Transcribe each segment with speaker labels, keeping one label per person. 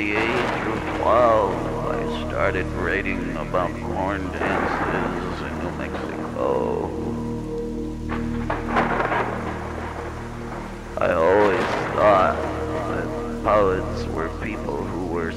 Speaker 1: 2012, I started writing about corn dances in New Mexico. I always thought that poets were people who were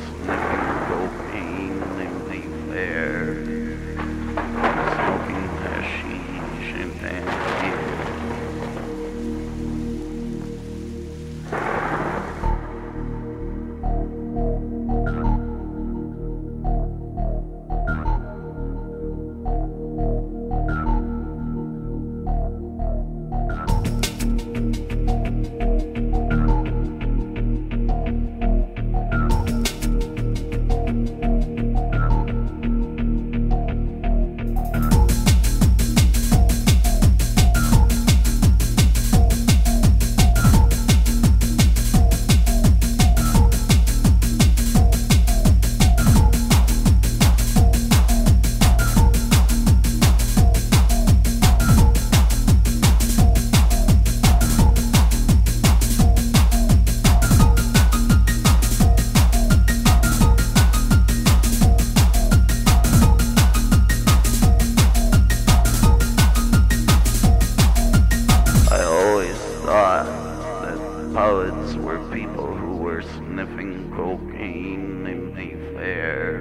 Speaker 1: poets were people who were sniffing cocaine in the fair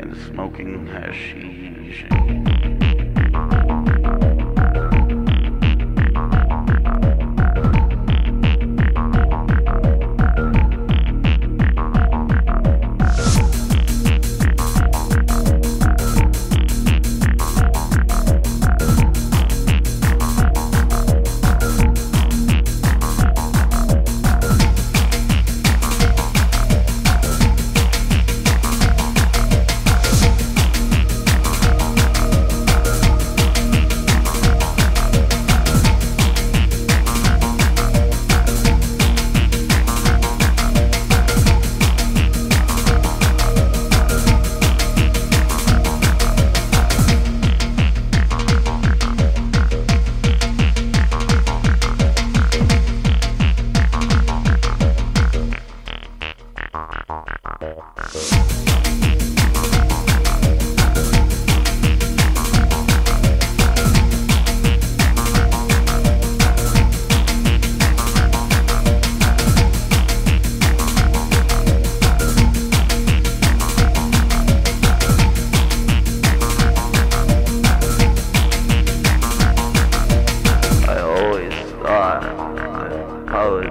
Speaker 1: and smoking hashish.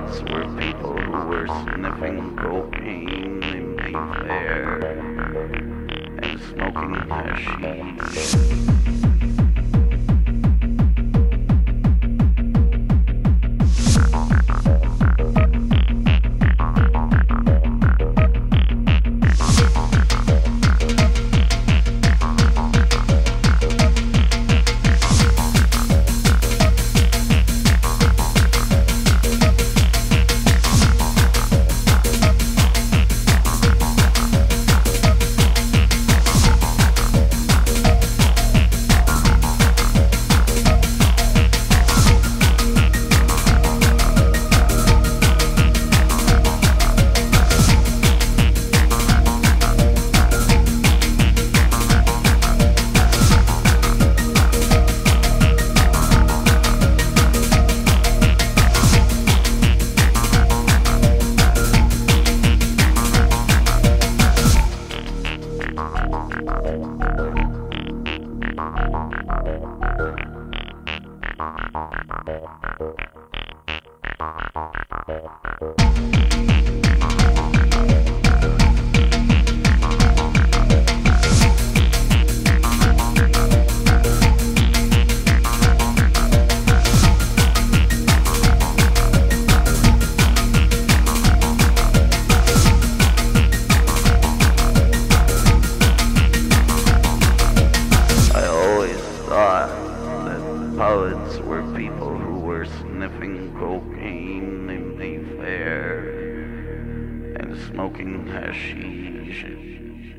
Speaker 1: That were people who were sniffing cocaine in the fair and smoking hashish. Poets were people who were sniffing cocaine in the fair and smoking hashish.